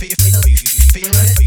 Feel, feel, feel it.